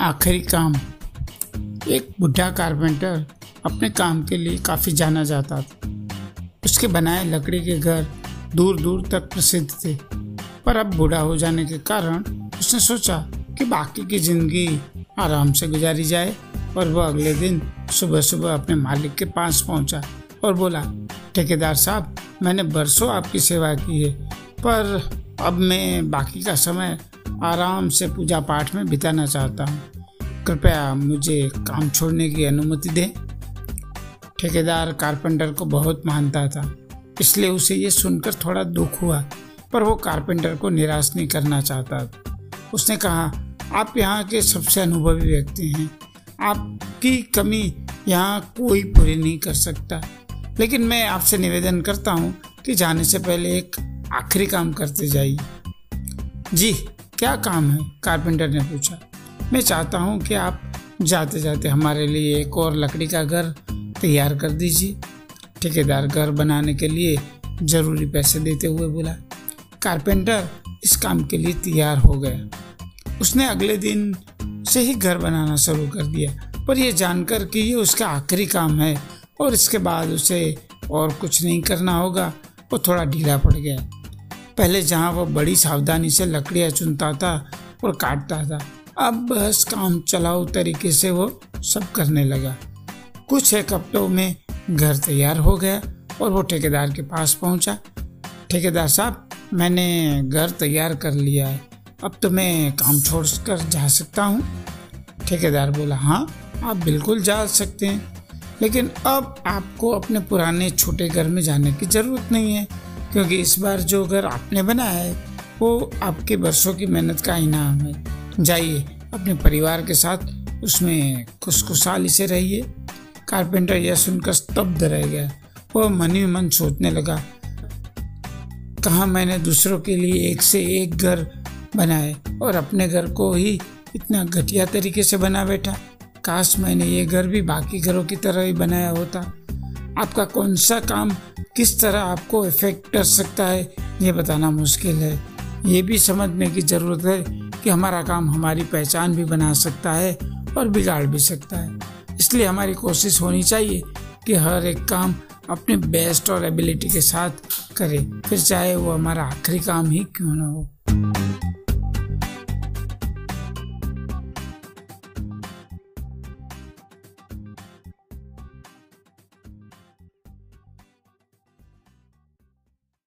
आखिरी काम। एक बुढ़ा कारपेंटर अपने काम के लिए काफ़ी जाना जाता था। उसके बनाए लकड़ी के घर दूर दूर तक प्रसिद्ध थे। पर अब बूढ़ा हो जाने के कारण उसने सोचा कि बाकी की ज़िंदगी आराम से गुजारी जाए और वह अगले दिन सुबह सुबह अपने मालिक के पास पहुँचा और बोला, ठेकेदार साहब, मैंने बरसों आपकी सेवा की है, पर अब मैं बाकी का समय आराम से पूजा पाठ में बिताना चाहता हूँ। कृपया मुझे काम छोड़ने की अनुमति दें। ठेकेदार कारपेंटर को बहुत मानता था, इसलिए उसे ये सुनकर थोड़ा दुख हुआ, पर वो कारपेंटर को निराश नहीं करना चाहता था। उसने कहा, आप यहाँ के सबसे अनुभवी व्यक्ति हैं। आपकी कमी यहाँ कोई पूरी नहीं कर सकता। लेकिन मैं आपसे निवेदन करता हूँ कि जाने से पहले एक आखिरी काम करते जाइए। जी क्या काम है? कारपेंटर ने पूछा। मैं चाहता हूँ कि आप जाते जाते हमारे लिए एक और लकड़ी का घर तैयार कर दीजिए। ठेकेदार घर बनाने के लिए ज़रूरी पैसे देते हुए बोला, कारपेंटर, इस काम के लिए तैयार हो गया। उसने अगले दिन से ही घर बनाना शुरू कर दिया, पर यह जानकर कि ये उसका आखिरी काम है और इसके बाद उसे और कुछ नहीं करना होगा वो थोड़ा ढीला पड़ गया। पहले जहाँ वह बड़ी सावधानी से लकड़ियाँ चुनता था और काटता था, अब बस काम चलाऊ तरीके से वो सब करने लगा। कुछ एक हफ्तों में घर तैयार हो गया और वो ठेकेदार के पास पहुँचा। ठेकेदार साहब, मैंने घर तैयार कर लिया है। अब तो मैं काम छोड़ कर जा सकता हूँ। ठेकेदार बोला हाँ आप बिल्कुल जा सकते हैं, लेकिन अब आपको अपने पुराने छोटे घर में जाने की ज़रूरत नहीं है। क्योंकि इस बार जो घर आपने बनाया है, वो आपके बरसों की मेहनत का इनाम है। जाइए, अपने परिवार के साथ उसमें खुशखुशाली से रहिए। कारपेंटर यह सुनकर स्तब्ध रह गया। वह मन ही मन सोचने लगा, कहा मैंने दूसरों के लिए एक से एक घर बनाए और अपने घर को ही इतना घटिया तरीके से बना बैठा? काश मैंने ये घर भी बाकी घरों की तरह ही बनाया होता। आपका कौन सा काम किस तरह आपको इफ़ेक्ट कर सकता है, ये बताना मुश्किल है। ये भी समझने की ज़रूरत है कि हमारा काम हमारी पहचान भी बना सकता है और बिगाड़ भी सकता है। इसलिए हमारी कोशिश होनी चाहिए कि हर एक काम अपने बेस्ट और एबिलिटी के साथ करें। फिर चाहे वो हमारा आखिरी काम ही क्यों ना हो।